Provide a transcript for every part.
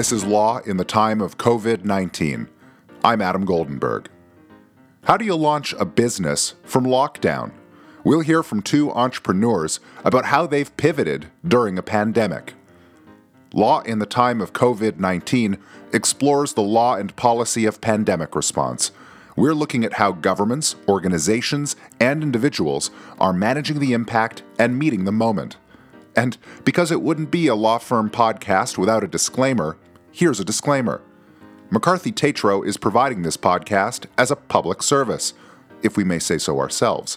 This is Law in the Time of COVID 19. I'm Adam Goldenberg. How do you launch a business from lockdown? We'll hear from two entrepreneurs about how they've pivoted during a pandemic. Law in the Time of COVID 19 explores the law and policy of pandemic response. We're looking at how governments, organizations, and individuals are managing the impact and meeting the moment. And because it wouldn't be a law firm podcast without a disclaimer, here's a disclaimer. McCarthy Tétrault is providing this podcast as a public service, if we may say so ourselves.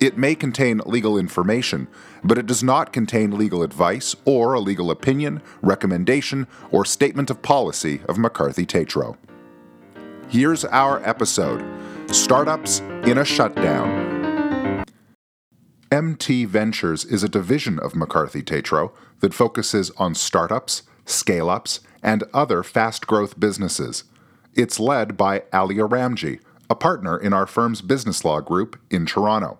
It may contain legal information, but it does not contain legal advice or a legal opinion, recommendation, or statement of policy of McCarthy Tétrault. Here's our episode Startups in a Shutdown. MT Ventures is a division of McCarthy Tétrault that focuses on startups, scale ups, and other fast growth businesses. It's led by Alia Ramji, a partner in our firm's business law group in Toronto.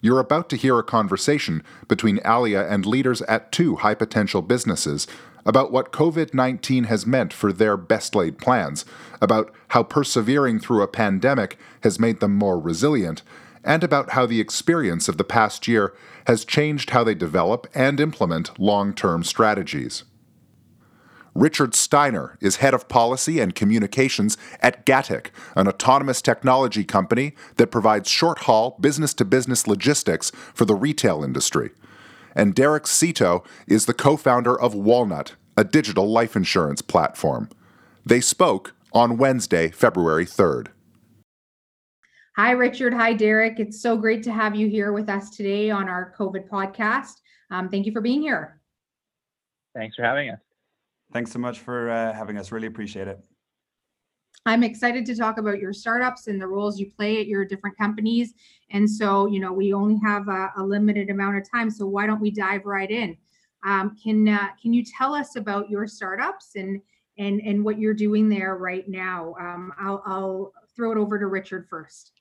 You're about to hear a conversation between Alia and leaders at two high potential businesses about what COVID 19 has meant for their best laid plans, about how persevering through a pandemic has made them more resilient, and about how the experience of the past year has changed how they develop and implement long term strategies. Richard Steiner is head of policy and communications at Gatik, an autonomous technology company that provides short haul business to business logistics for the retail industry. And Derek Szeto is the co founder of Walnut, a digital life insurance platform. They spoke on Wednesday, February 3rd. Hi, Richard. Hi, Derek. It's so great to have you here with us today on our COVID podcast. Um, thank you for being here. Thanks for having us. Thanks so much for uh, having us. Really appreciate it. I'm excited to talk about your startups and the roles you play at your different companies. And so, you know, we only have a, a limited amount of time. So why don't we dive right in? Um, can uh, can you tell us about your startups and and and what you're doing there right now? Um, I'll, I'll throw it over to Richard first.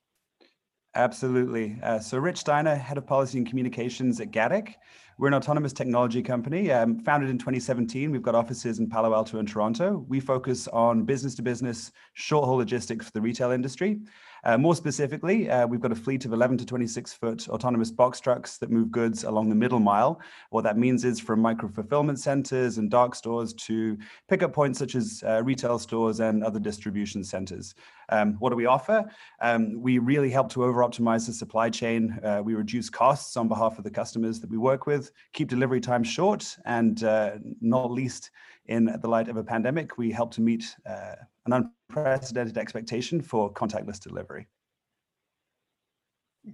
Absolutely. Uh, so, Rich Steiner, head of policy and communications at Gatik. We're an autonomous technology company um, founded in 2017. We've got offices in Palo Alto and Toronto. We focus on business to business short haul logistics for the retail industry. Uh, more specifically, uh, we've got a fleet of 11 to 26 foot autonomous box trucks that move goods along the middle mile. What that means is from micro fulfillment centers and dark stores to pickup points such as uh, retail stores and other distribution centers. Um, what do we offer? Um, we really help to over optimize the supply chain. Uh, we reduce costs on behalf of the customers that we work with, keep delivery times short, and uh, not least in the light of a pandemic, we help to meet uh, an unprecedented expectation for contactless delivery.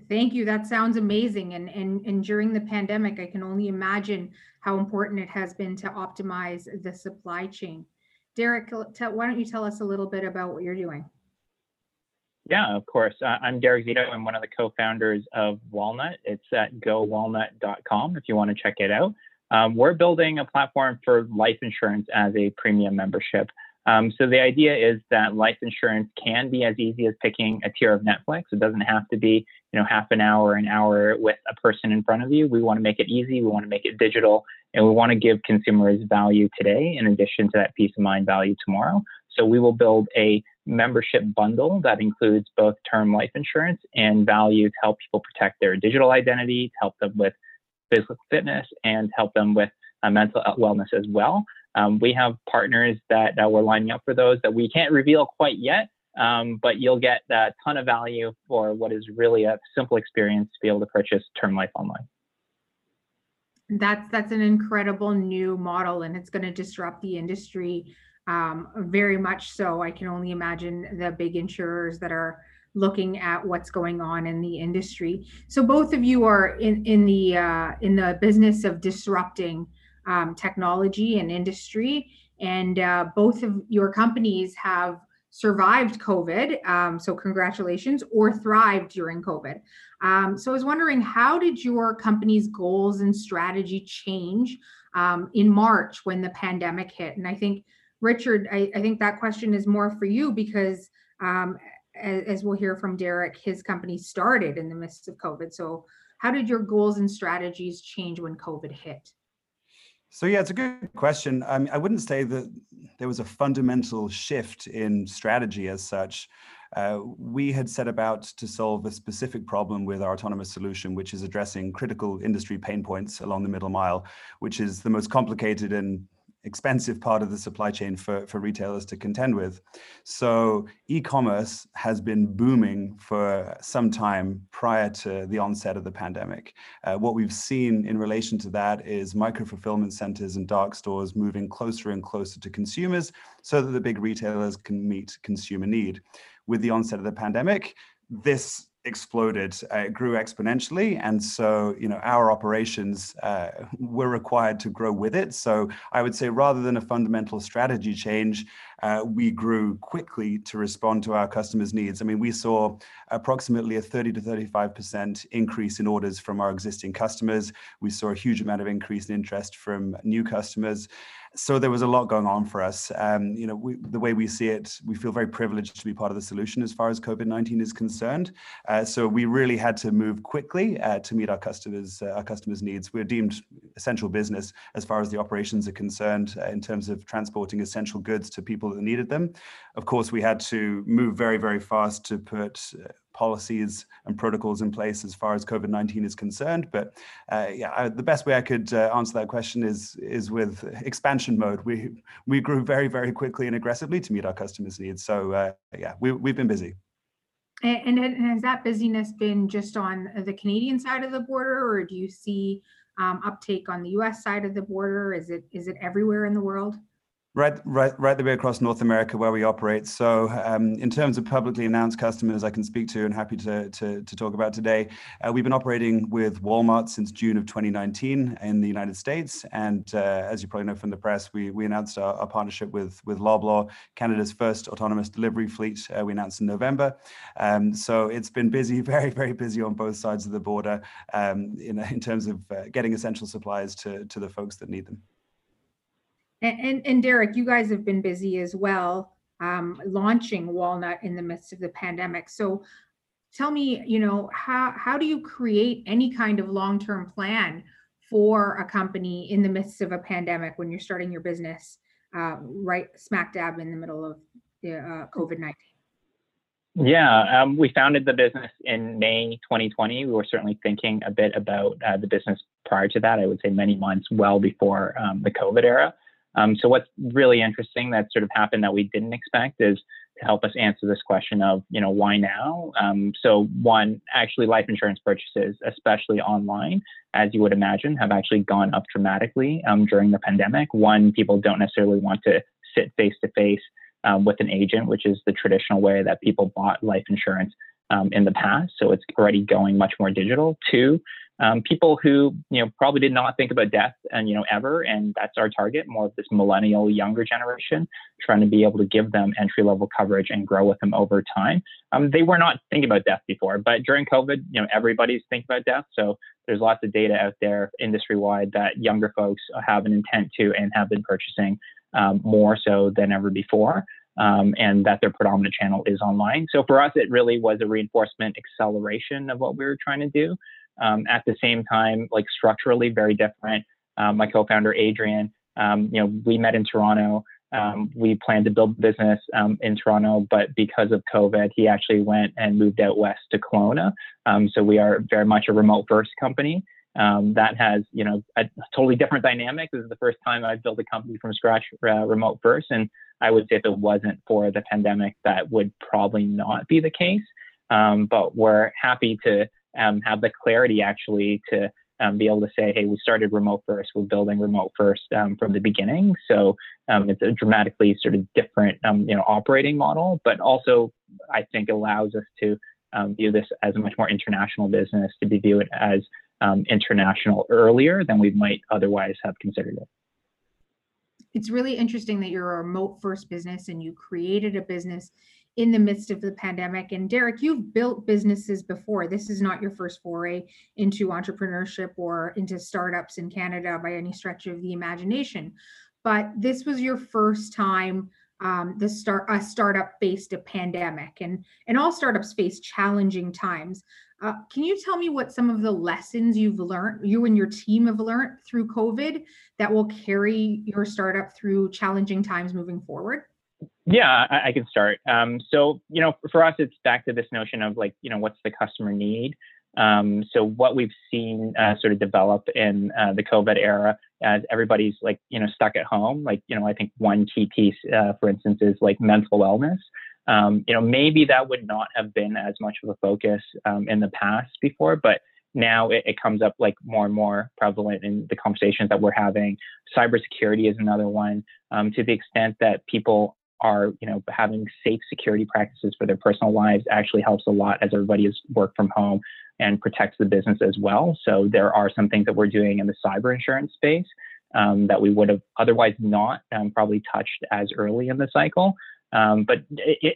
Thank you. That sounds amazing. And, and, and during the pandemic, I can only imagine how important it has been to optimize the supply chain. Derek, tell, why don't you tell us a little bit about what you're doing? Yeah, of course. Uh, I'm Derek Szeto. I'm one of the co-founders of Walnut. It's at gowalnut.com if you want to check it out. Um, we're building a platform for life insurance as a premium membership. Um, so the idea is that life insurance can be as easy as picking a tier of Netflix. It doesn't have to be, you know, half an hour, an hour with a person in front of you. We want to make it easy. We want to make it digital, and we want to give consumers value today, in addition to that peace of mind value tomorrow. So we will build a membership bundle that includes both term life insurance and value to help people protect their digital identity, to help them with physical fitness, and help them with uh, mental wellness as well. Um, we have partners that, that we're lining up for those that we can't reveal quite yet, um, but you'll get a ton of value for what is really a simple experience to be able to purchase term life online. That's that's an incredible new model, and it's going to disrupt the industry um, very much. So I can only imagine the big insurers that are looking at what's going on in the industry. So both of you are in in the uh, in the business of disrupting um, technology and industry. And uh, both of your companies have survived COVID. Um, so, congratulations, or thrived during COVID. Um, so, I was wondering, how did your company's goals and strategy change um, in March when the pandemic hit? And I think, Richard, I, I think that question is more for you because, um, as, as we'll hear from Derek, his company started in the midst of COVID. So, how did your goals and strategies change when COVID hit? So yeah, it's a good question. I, mean, I wouldn't say that there was a fundamental shift in strategy as such. Uh, we had set about to solve a specific problem with our autonomous solution, which is addressing critical industry pain points along the middle mile, which is the most complicated and expensive part of the supply chain for, for retailers to contend with. So e-commerce has been booming for some time prior to the onset of the pandemic. Uh, what we've seen in relation to that is micro fulfillment centers and dark stores moving closer and closer to consumers so that the big retailers can meet consumer need. With the onset of the pandemic, this exploded uh, it grew exponentially. And so you know our operations uh, were required to grow with it. So i would say rather than a fundamental strategy change uh, we grew quickly to respond to our customers needs. I mean we saw approximately a 30 to 35 percent increase in orders from our existing customers. We saw a huge amount of increase in interest from new customers so there was a lot going on for us. Um, you know, we, the way we see it, we feel very privileged to be part of the solution as far as COVID-19 is concerned. Uh, so we really had to move quickly uh, to meet our customers' uh, our customers' needs. We're deemed essential business as far as the operations are concerned uh, in terms of transporting essential goods to people that needed them. Of course, we had to move very, very fast to put uh, policies and protocols in place as far as COVID-19 is concerned. But uh, yeah, I, the best way I could uh, answer that question is is with expansion mode. We we grew very very quickly and aggressively to meet our customers' needs. So uh, yeah, we we've been busy. And, and, has that busyness been just on the Canadian side of the border, or do you see um, uptake on the U.S. side of the border? Is it is it everywhere in the world? Right, right, right the way across North America where we operate. So, um, in terms of publicly announced customers, I can speak to and happy to to, to talk about today. Uh, we've been operating with Walmart since June of 2019 in the United States, and uh, as you probably know from the press, we we announced our, our partnership with with Loblaw, Canada's first autonomous delivery fleet. Uh, we announced in November. Um, so it's been busy, very very busy on both sides of the border um, in in terms of uh, getting essential supplies to to the folks that need them. And, and, and Derek, you guys have been busy as well, um, launching Walnut in the midst of the pandemic. So tell me, you know, how, how do you create any kind of long-term plan for a company in the midst of a pandemic when you're starting your business uh, right smack dab in the middle of the uh, COVID-19? Yeah, um, we founded the business in May 2020. We were certainly thinking a bit about uh, the business prior to that. I would say many months well before um, the COVID era. Um, so what's really interesting that sort of happened that we didn't expect is to help us answer this question of, you know, why now? Um, so one, actually life insurance purchases, especially online, as you would imagine, have actually gone up dramatically um, during the pandemic. One, people don't necessarily want to sit face to face with an agent, which is the traditional way that people bought life insurance um, in the past. So it's already going much more digital. Two, um, people who you know probably did not think about death and you know ever and that's our target more of this millennial younger generation trying to be able to give them entry level coverage and grow with them over time um, they were not thinking about death before but during covid you know everybody's thinking about death so there's lots of data out there industry wide that younger folks have an intent to and have been purchasing um, more so than ever before um, and that their predominant channel is online. So for us, it really was a reinforcement acceleration of what we were trying to do. Um, at the same time, like structurally very different. Um, my co-founder Adrian, um, you know, we met in Toronto. Um, we planned to build business um, in Toronto, but because of COVID, he actually went and moved out west to Kelowna. Um, so we are very much a remote first company. that has, you know, a totally different dynamic. This is the first time I've built a company from scratch, uh, remote first, and I would say if it wasn't for the pandemic, that would probably not be the case. but we're happy to um, have the clarity actually to um, be able to say, hey, we started remote first, we're building remote first um, from the beginning. So um, it's a dramatically sort of different, um, you know, operating model, but also I think allows us to um, view this as a much more international business, to be viewed as international earlier than we might otherwise have considered it. It's really interesting that you're a remote first business and you created a business in the midst of the pandemic. And Derek, you've built businesses before. This is not your first foray into entrepreneurship or into startups in Canada by any stretch of the imagination. But this was your first time um, the start a startup faced a pandemic and and all startups face challenging times Uh, can you tell me what some of the lessons you've learned, you and your team have learned through COVID that will carry your startup through challenging times moving forward? Yeah, I, I can start. Um, so, you know, for us, it's back to this notion of like, you know, what's the customer need? Um, so what we've seen uh, sort of develop in uh, the COVID era, as everybody's like, you know, stuck at home, like, you know, I think one key piece, uh, for instance, is like mental wellness. Um, you know, maybe that would not have been as much of a focus um, in the past before, but now it, it, comes up like more and more prevalent in the conversations that we're having. Cybersecurity is another one. Um, to the extent that people are, you know, having safe security practices for their personal lives actually helps a lot as everybody is work from home and protects the business as well. So there are some things that we're doing in the cyber insurance space um, that we would have otherwise not um, probably touched as early in the cycle. Um, but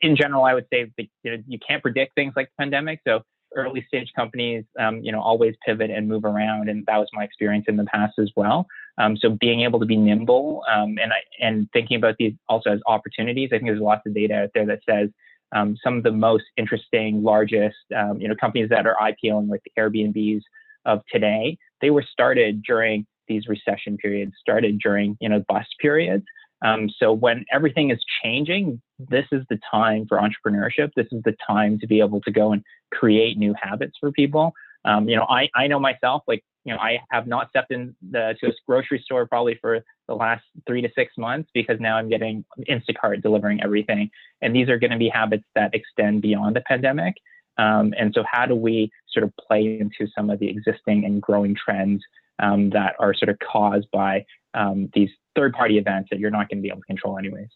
in general, I would say that you, know, you can't predict things like the pandemic. So early stage companies, um, you know, always pivot and move around, and that was my experience in the past as well. Um, so being able to be nimble um, and and thinking about these also as opportunities, I think there's lots of data out there that says um, some of the most interesting, largest, um, you know, companies that are IPOing, like the Airbnbs of today, they were started during these recession periods, started during you know bust periods. Um, so when everything is changing, this is the time for entrepreneurship. This is the time to be able to go and create new habits for people. Um, you know, I, I know myself, like, you know, I have not stepped in the, to a grocery store probably for the last three to six months because now I'm getting Instacart delivering everything. And these are going to be habits that extend beyond the pandemic. Um, and so how do we sort of play into some of the existing and growing trends um, that are sort of caused by um, these third party events that you're not going to be able to control anyways.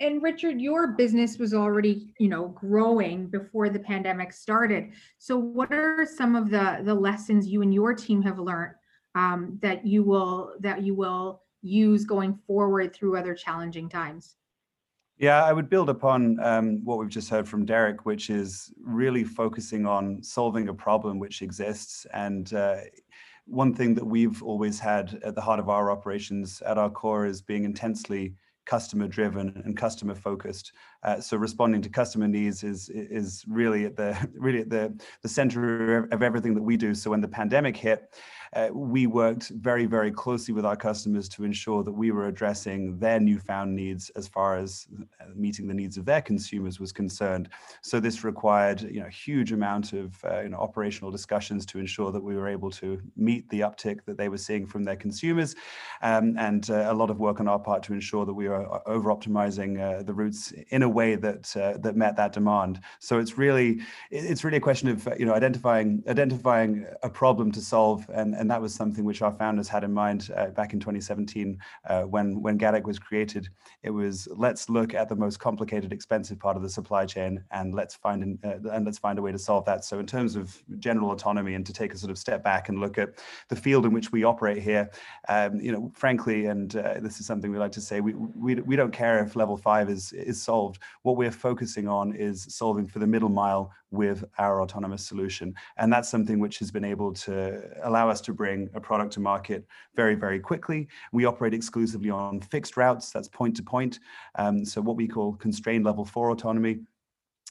And Richard, your business was already, you know, growing before the pandemic started. So, what are some of the the lessons you and your team have learned um, that you will that you will use going forward through other challenging times? Yeah, I would build upon um, what we've just heard from Derek, which is really focusing on solving a problem which exists and uh, one thing that we've always had at the heart of our operations at our core is being intensely customer driven and customer focused. Uh, so responding to customer needs is is really at the really at the the center of everything that we do. So when the pandemic hit, uh, we worked very, very closely with our customers to ensure that we were addressing their newfound needs as far as uh, meeting the needs of their consumers was concerned. So this required, you know, huge amount of uh, you know, operational discussions to ensure that we were able to meet the uptick that they were seeing from their consumers, um, and uh, a lot of work on our part to ensure that we were uh, over optimizing the routes in a way that that met that demand. So it's really it's really a question of you know identifying identifying a problem to solve and and that was something which our founders had in mind uh, back in 2017 uh, when when Gatik was created. It was let's look at the most complicated, expensive part of the supply chain, and let's find an, uh, and let's find a way to solve that. So in terms of general autonomy, and to take a sort of step back and look at the field in which we operate here, um, you know, frankly, and uh, this is something we like to say, we, we we don't care if level five is is solved. What we're focusing on is solving for the middle mile with our autonomous solution. And that's something which has been able to allow us to bring a product to market very, very quickly. We operate exclusively on fixed routes, that's point to point. Um, so what we call constrained level four autonomy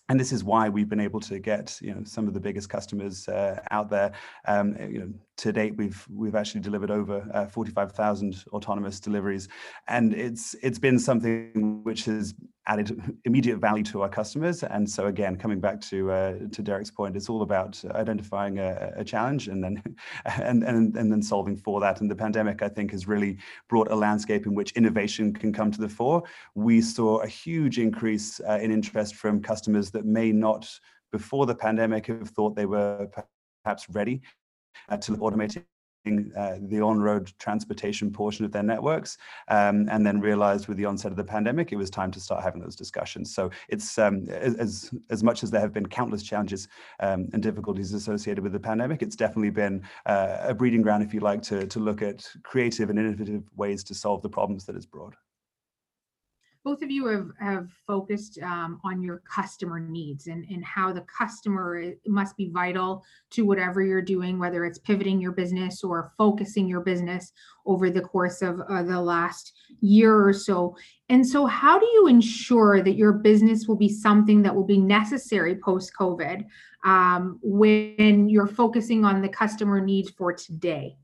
and this is why we've been able to get you know some of the biggest customers uh, out there. Um, you know, to date, we've we've actually delivered over uh, 45,000 autonomous deliveries, and it's it's been something which has added immediate value to our customers. And so again, coming back to uh, to Derek's point, it's all about identifying a, a, challenge and then and, and and then solving for that. And the pandemic, I think, has really brought a landscape in which innovation can come to the fore. We saw a huge increase uh, in interest from customers that may not before the pandemic have thought they were perhaps ready to automating uh, the on-road transportation portion of their networks, um, and then realized with the onset of the pandemic, it was time to start having those discussions. So it's um, as as much as there have been countless challenges um, and difficulties associated with the pandemic, it's definitely been uh, a breeding ground, if you like, to to look at creative and innovative ways to solve the problems that it's brought. Both of you have, have focused um, on your customer needs and, and how the customer must be vital to whatever you're doing, whether it's pivoting your business or focusing your business over the course of uh, the last year or so. And so, how do you ensure that your business will be something that will be necessary post COVID um, when you're focusing on the customer needs for today?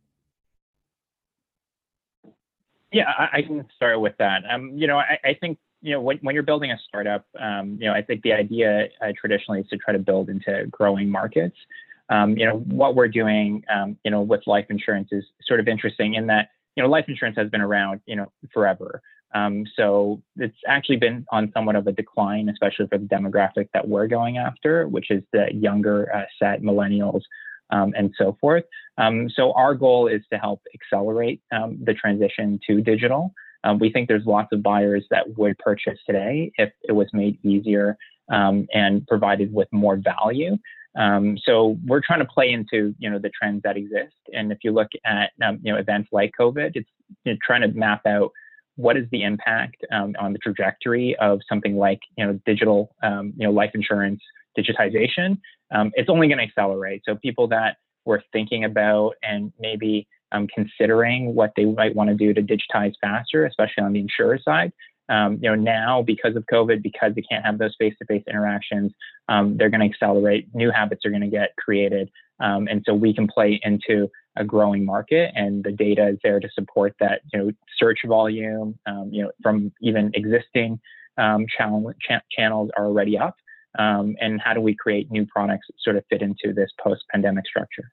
Yeah, I, I can start with that. Um, you know, I, I think you know when, when you're building a startup, um, you know, I think the idea uh, traditionally is to try to build into growing markets. Um, you know, what we're doing, um, you know, with life insurance is sort of interesting in that you know life insurance has been around, you know, forever. Um, so it's actually been on somewhat of a decline, especially for the demographic that we're going after, which is the younger uh, set, millennials, um, and so forth. Um, so our goal is to help accelerate um, the transition to digital. Um, we think there's lots of buyers that would purchase today if it was made easier um, and provided with more value. Um, so we're trying to play into you know the trends that exist. And if you look at you know events like COVID, it's you know, trying to map out what is the impact on the trajectory of something like you know digital you know life insurance digitization, um, it's only going to accelerate. So people that were thinking about and maybe um, considering what they might want to do to digitize faster, especially on the insurer side. Um, you know, now because of COVID, because they can't have those face-to-face interactions, um, they're going to accelerate. New habits are going to get created, um, and so we can play into a growing market, and the data is there to support that. You know, search volume, um, you know, from even existing channel, ch- channels are already up, um, and how do we create new products that sort of fit into this post-pandemic structure?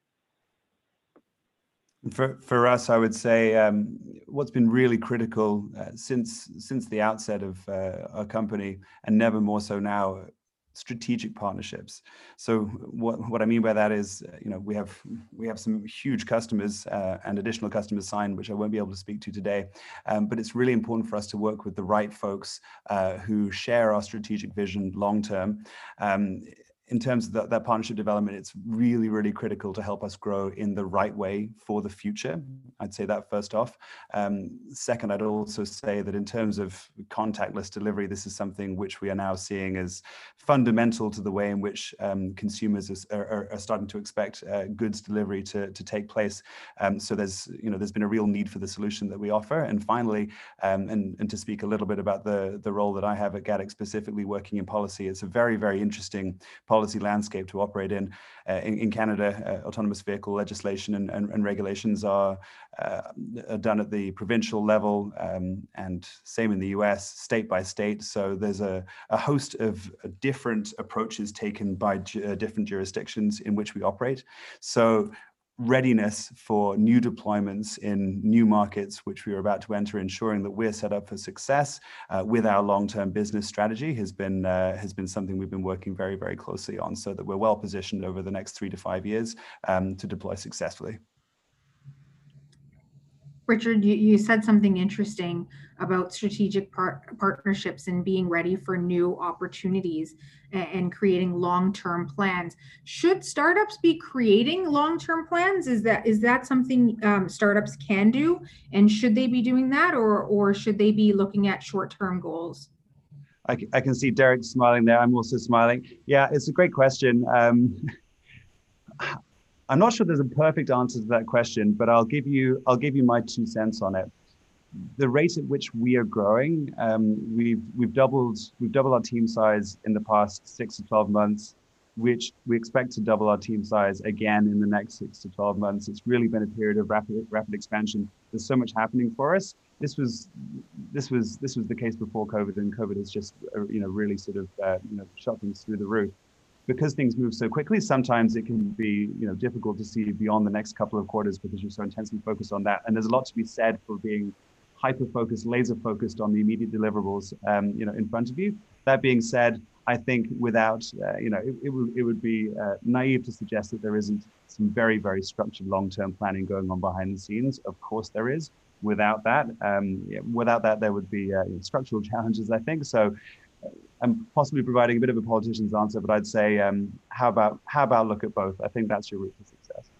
For for us, I would say um, what's been really critical uh, since since the outset of uh, our company, and never more so now, strategic partnerships. So what, what I mean by that is, uh, you know, we have we have some huge customers uh, and additional customers signed, which I won't be able to speak to today. Um, but it's really important for us to work with the right folks uh, who share our strategic vision long term. Um, in terms of that, that, partnership development, it's really, really critical to help us grow in the right way for the future. I'd say that first off. Um, second, I'd also say that in terms of contactless delivery, this is something which we are now seeing as fundamental to the way in which um, consumers are, are, starting to expect uh, goods delivery to, to take place. Um, so there's, you know, there's been a real need for the solution that we offer. And finally, um, and, and to speak a little bit about the, the role that I have at Gatik, specifically working in policy, it's a very, very interesting policy policy landscape to operate in. Uh, in, in, Canada, uh, autonomous vehicle legislation and, and, and regulations are, uh, are, done at the provincial level um, and same in the US, state by state. So there's a, a host of different approaches taken by ju- different jurisdictions in which we operate. So readiness for new deployments in new markets, which we are about to enter, ensuring that we're set up for success uh, with our long-term business strategy has been uh, has been something we've been working very, very closely on, so that we're well positioned over the next three to five years um, to deploy successfully. Richard, you, you said something interesting about strategic par- partnerships and being ready for new opportunities and, and creating long-term plans. Should startups be creating long-term plans? Is that is that something um, startups can do? And should they be doing that, or or should they be looking at short-term goals? I, I can see Derek smiling there. I'm also smiling. Yeah, it's a great question. Um, I'm not sure there's a perfect answer to that question, but I'll give you I'll give you my two cents on it. The rate at which we are growing, um, we've we've doubled we've doubled our team size in the past six to twelve months, which we expect to double our team size again in the next six to twelve months. It's really been a period of rapid rapid expansion. There's so much happening for us. This was this was this was the case before COVID, and COVID has just uh, you know really sort of uh, you know shot things through the roof because things move so quickly, sometimes it can be you know difficult to see beyond the next couple of quarters because you're so intensely focused on that. And there's a lot to be said for being hyper focused, laser focused on the immediate deliverables um, you know in front of you. That being said, I think without uh, you know it, it, would it would be uh, naive to suggest that there isn't some very very structured long term planning going on behind the scenes. Of course there is. Without that, um, yeah, without that, there would be uh, structural challenges. I think so. I'm possibly providing a bit of a politician's answer, but I'd say, um, how about how about look at both? I think that's your route to success.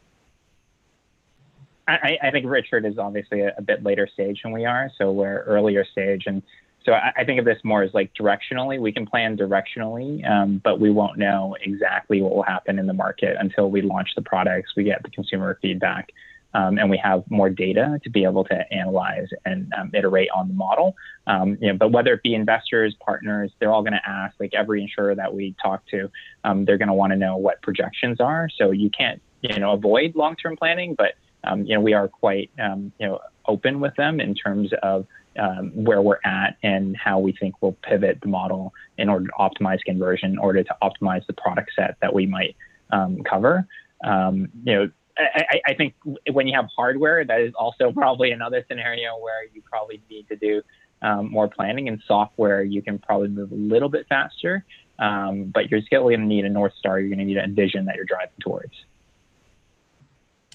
I, I think Richard is obviously a, a, bit later stage than we are, so we're earlier stage, and so I, I, think of this more as like directionally. We can plan directionally, um, but we won't know exactly what will happen in the market until we launch the products, we get the consumer feedback, um, and we have more data to be able to analyze and um, iterate on the model. Um, you know, but whether it be investors, partners, they're all going to ask. Like every insurer that we talk to, um, they're going to want to know what projections are. So you can't you know avoid long-term planning, but um, you know we are quite you know open with them in terms of um, where we're at and how we think we'll pivot the model in order to optimize conversion, in order to optimize the product set that we might um, cover. Um, you know, I, I, think when you have hardware, that is also probably another scenario where you probably need to do um, more planning. And software, you can probably move a little bit faster, um, but you're still going to need a north star. You're going to need a vision that you're driving towards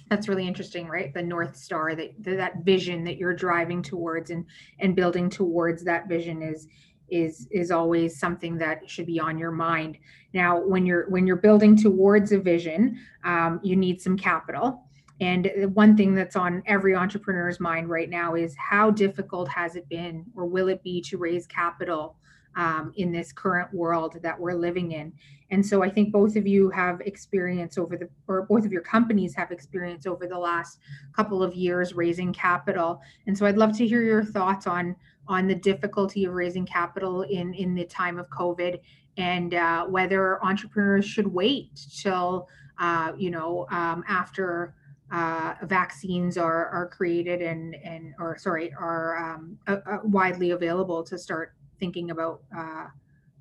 that's really interesting right the north star that that vision that you're driving towards and and building towards that vision is is is always something that should be on your mind now when you're when you're building towards a vision um, you need some capital and one thing that's on every entrepreneur's mind right now is how difficult has it been or will it be to raise capital um, in this current world that we're living in. And so I think both of you have experience over the, or both of your companies have experience over the last couple of years raising capital. And so I'd love to hear your thoughts on on the difficulty of raising capital in in the time of COVID and uh, whether entrepreneurs should wait till uh, you know um, after uh, vaccines are are created and and or sorry are um, uh, uh, widely available to start thinking about uh,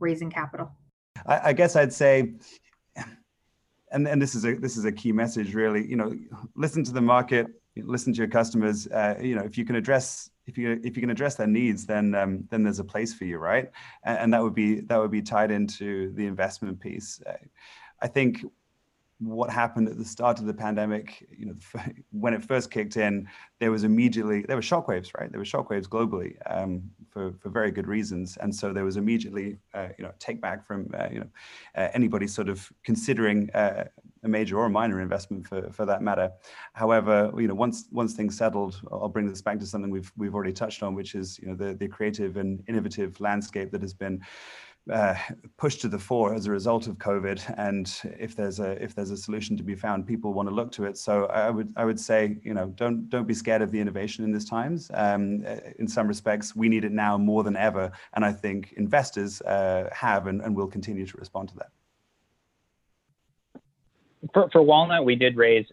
raising capital? I, I guess I'd say and, and this is a this is a key message really you know listen to the market listen to your customers uh, you know if you can address if you if you can address their needs then um, then there's a place for you right? And, and, that would be that would be tied into the investment piece. I think what happened at the start of the pandemic, you know, when it first kicked in, there was immediately there were shockwaves, right? There were shockwaves globally um, for for very good reasons, and so there was immediately, uh, you know, take back from uh, you know uh, anybody sort of considering uh, a major or a minor investment for for that matter. However, you know, once once things settled, I'll bring this back to something we've we've already touched on, which is you know the the creative and innovative landscape that has been uh, pushed to the fore as a result of COVID. And if there's a if there's a solution to be found, people want to look to it. So I would I would say you know don't don't be scared of the innovation in these times. Um, uh, in some respects, we need it now more than ever, and I think investors uh, have and, and will continue to respond to that. For, for Walnut, we did raise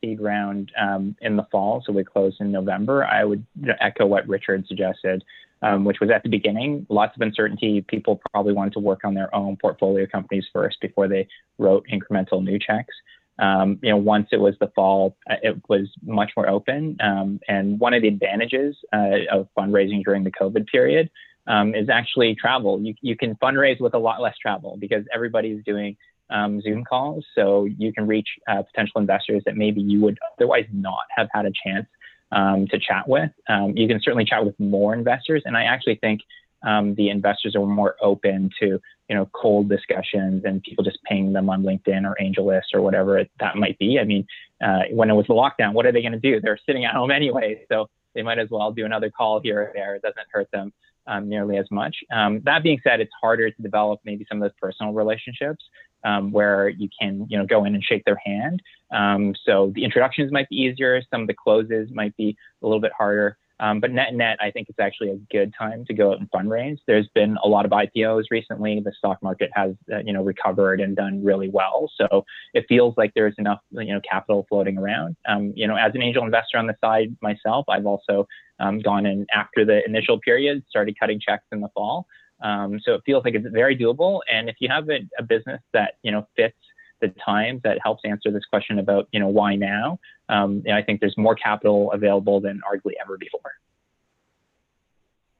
seed round um, in the fall, so we closed in November. I would echo what Richard suggested um, which was at the beginning. Lots of uncertainty. People probably wanted to work on their own portfolio companies first before they wrote incremental new checks. Um, you know, once it was the fall, uh, it was much more open. Um, and one of the advantages uh, of fundraising during the COVID period um, is actually travel. You, you can fundraise with a lot less travel because everybody's doing um, Zoom calls. So you can reach uh, potential investors that maybe you would otherwise not have had a chance um, to chat with. Um, you can certainly chat with more investors, and I actually think um, the investors are more open to you know cold discussions and people just paying them on LinkedIn or AngelList or whatever that might be. I mean, uh, when it was the lockdown, what are they going to do? They're sitting at home anyway, so they might as well do another call here or there. It doesn't hurt them um, nearly as much. Um, that being said, it's harder to develop maybe some of those personal relationships um, where you can you know go in and shake their hand. Um, so the introductions might be easier. Some of the closes might be a little bit harder. Um, but net net, I think it's actually a good time to go out and fundraise. There's been a lot of IPOs recently. The stock market has, uh, you know, recovered and done really well. So it feels like there's enough, you know, capital floating around. Um, you know, as an angel investor on the side myself, I've also um, gone in after the initial period, started cutting checks in the fall. Um, so it feels like it's very doable. And if you have a, a, business that you know fits the times, that helps answer this question about you know why now, um, I think there's more capital available than arguably ever before.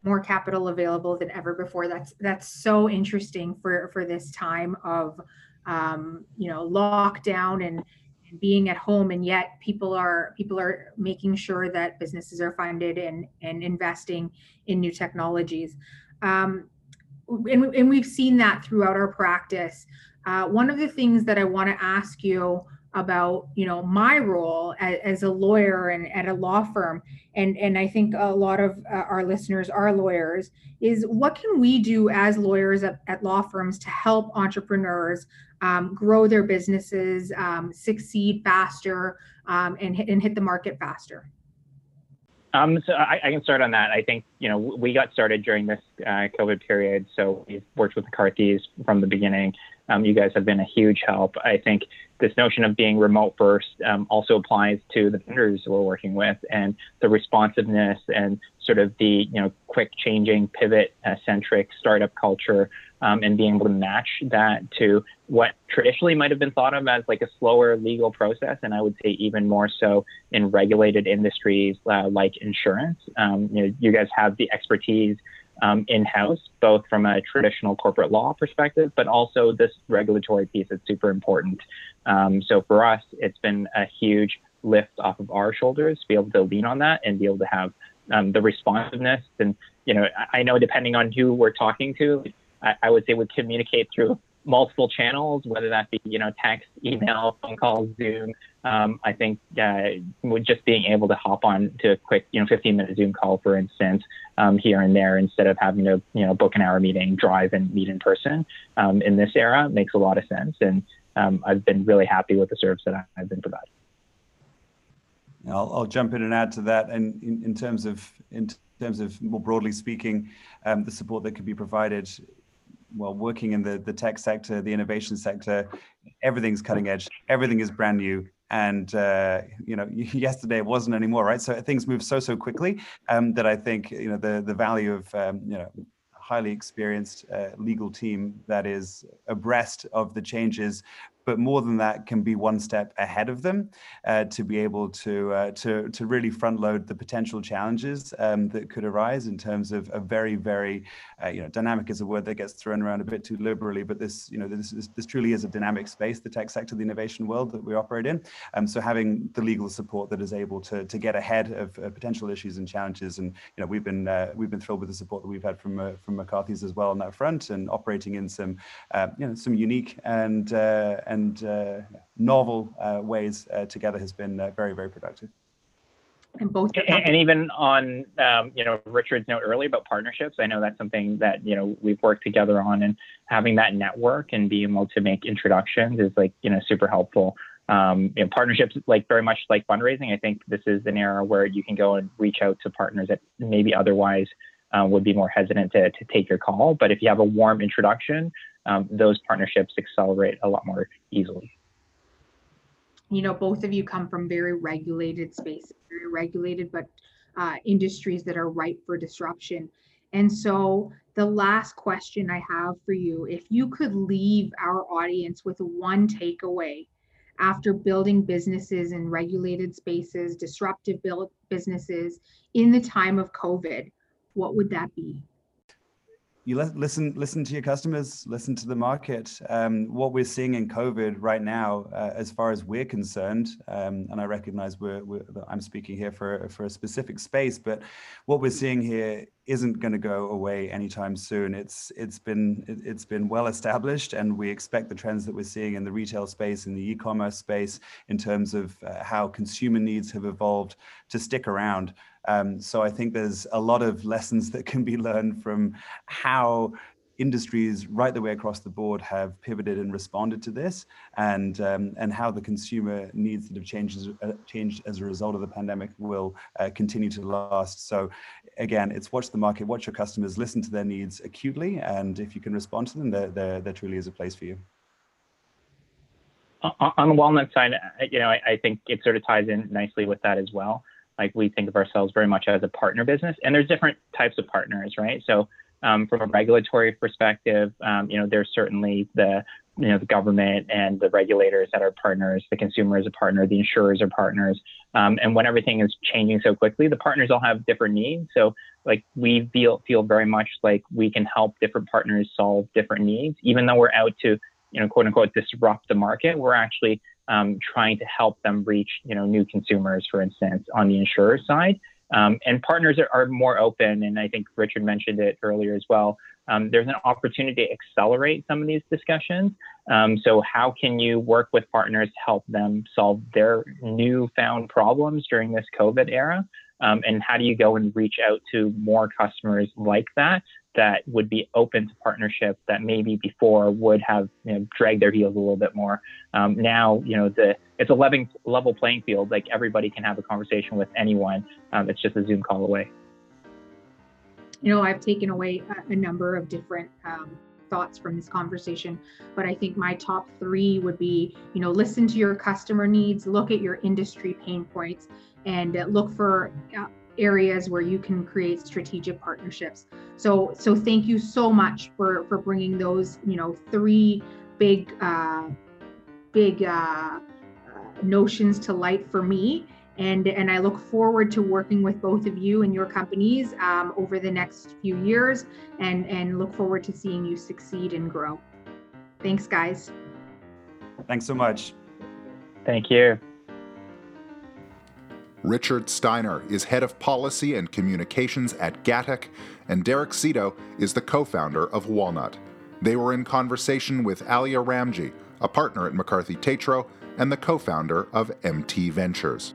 More capital available than ever before. That's that's so interesting for for this time of um, you know lockdown and being at home and yet people are people are making sure that businesses are funded and and investing in new technologies um, and, and we've seen that throughout our practice. Uh, one of the things that i want to ask you about you know my role as, as, a lawyer and at a law firm and and i think a lot of uh, our listeners are lawyers is what can we do as lawyers at, at law firms to help entrepreneurs um, grow their businesses um, succeed faster um, and, and hit the market faster um, so I, I, can start on that. I think you know we got started during this uh, COVID period, so we've worked with McCarthy's from the beginning. Um, you guys have been a huge help. I think this notion of being remote first um, also applies to the vendors we're working with and the responsiveness and sort of the you know quick changing pivot centric startup culture um, and being able to match that to what traditionally might have been thought of as like a slower legal process and i would say even more so in regulated industries uh, like insurance um, you know you guys have the expertise um, in-house, both from a traditional corporate law perspective, but also this regulatory piece is super important. Um, so for us, it's been a huge lift off of our shoulders to be able to lean on that and be able to have um, the responsiveness. And you know, I know depending on who we're talking to, I, I would say we communicate through multiple channels, whether that be you know text, email, phone call, Zoom. Um, I think uh, just being able to hop on to a quick you know 15 minute Zoom call, for instance, um, here and there, instead of having to you know book an hour meeting, drive and meet in person um, in this era makes a lot of sense, and um, I've been really happy with the service that I've been providing. I'll, I'll jump in and add to that, and in, in terms of in terms of more broadly speaking, um, the support that could be provided well, working in the, the tech sector, the innovation sector, everything's cutting edge, everything is brand new. And uh, you know, yesterday it wasn't anymore, right? So things move so so quickly um, that I think you know the the value of um, you know highly experienced uh, legal team that is abreast of the changes but more than that can be one step ahead of them uh, to be able to uh, to to really front load the potential challenges um, that could arise in terms of a very very uh, you know dynamic is a word that gets thrown around a bit too liberally but this you know this is, this truly is a dynamic space the tech sector the innovation world that we operate in. Um, so having the legal support that is able to to get ahead of potential issues and challenges and you know we've been uh, we've been thrilled with the support that we've had from uh, from McCarthy's as well on that front and operating in some uh, you know some unique and and and uh, novel uh, ways uh, together has been very, very productive. And both, and, and even on um, you know Richard's note earlier about partnerships, I know that's something that you know we've worked together on, and having that network and being able to make introductions is like you know super helpful. Um, you know, partnerships like very much like fundraising. I think this is an era where you can go and reach out to partners that maybe otherwise uh, would be more hesitant to, to take your call. But if you have a warm introduction, um, those partnerships accelerate a lot more easily. You know, both of you come from very regulated spaces, very regulated, but uh, industries that are ripe for disruption. And so, the last question I have for you if you could leave our audience with one takeaway after building businesses in regulated spaces, disruptive build businesses in the time of COVID, what would that be? You listen listen to your customers listen to the market. Um, what we're seeing in covid right now uh, as far as we're concerned um, and i recognize we're, we're, i'm speaking here for, for a specific space but what we're seeing here isn't going to go away anytime soon. It's it's been it's been well established and we expect the trends that we're seeing in the retail space in the e-commerce space in terms of uh, how consumer needs have evolved to stick around um, so I think there's a lot of lessons that can be learned from how industries right the way across the board have pivoted and responded to this and um, and how the consumer needs that have changed, uh, changed as a result of the pandemic will uh, continue to last. So again it's watch the market watch your customers listen to their needs acutely and if you can respond to them there, there, there truly is a place for you. On the walnut side you know I, I think it sort of ties in nicely with that as well like we think of ourselves very much as a partner business, and there's different types of partners, right? So um, from a regulatory perspective, um, you know, there's certainly the you know the government and the regulators that are partners, the consumer is a partner, the insurers are partners, um, and when everything is changing so quickly, the partners all have different needs. So like we feel feel very much like we can help different partners solve different needs, even though we're out to you know quote unquote disrupt the market. We're actually um, trying to help them reach you know new consumers, for instance, on the insurer side. Um, and partners are, are, more open, and I think Richard mentioned it earlier as well. um, there's an opportunity to accelerate some of these discussions. Um, so, how can you work with partners to help them solve their newfound problems during this COVID era? Um, and how do you go and reach out to more customers like that that would be open to partnership that maybe before would have you know, dragged their heels a little bit more. Um, now, you know, the it's a level, level playing field. Like everybody can have a conversation with anyone. Um, it's just a Zoom call away you know, I've taken away a, number of different um, thoughts from this conversation, but I think my top three would be, you know, listen to your customer needs, look at your industry pain points, and uh, look for uh, areas where you can create strategic partnerships. So, so thank you so much for for bringing those, you know, three big, uh, big uh, uh notions to light for me and and I look forward to working with both of you and your companies um, over the next few years, and and look forward to seeing you succeed and grow. Thanks, guys. Thanks so much. Thank you. Richard Steiner is head of policy and communications at Gatik, and Derek Szeto is the co-founder of Walnut. They were in conversation with Alia Ramji, a partner at McCarthy Tétrault and the co-founder of MT Ventures.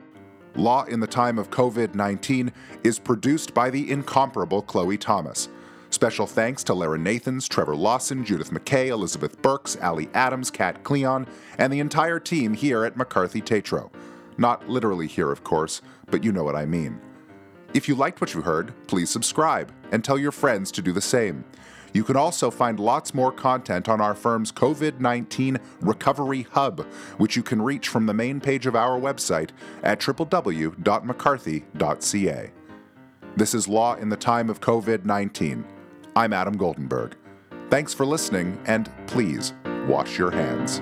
Law in the Time of COVID 19 is produced by the incomparable Chloe Thomas. Special thanks to Lara Nathans, Trevor Lawson, Judith McKay, Elizabeth Burks, Ali Adams, Kat Cleon, and the entire team here at McCarthy Tétrault. Not literally here, of course, but you know what I mean. If you liked what you heard, please subscribe and tell your friends to do the same. You can also find lots more content on our firm's COVID 19 Recovery Hub, which you can reach from the main page of our website at www.mccarthy.ca. This is Law in the Time of COVID 19. I'm Adam Goldenberg. Thanks for listening, and please wash your hands.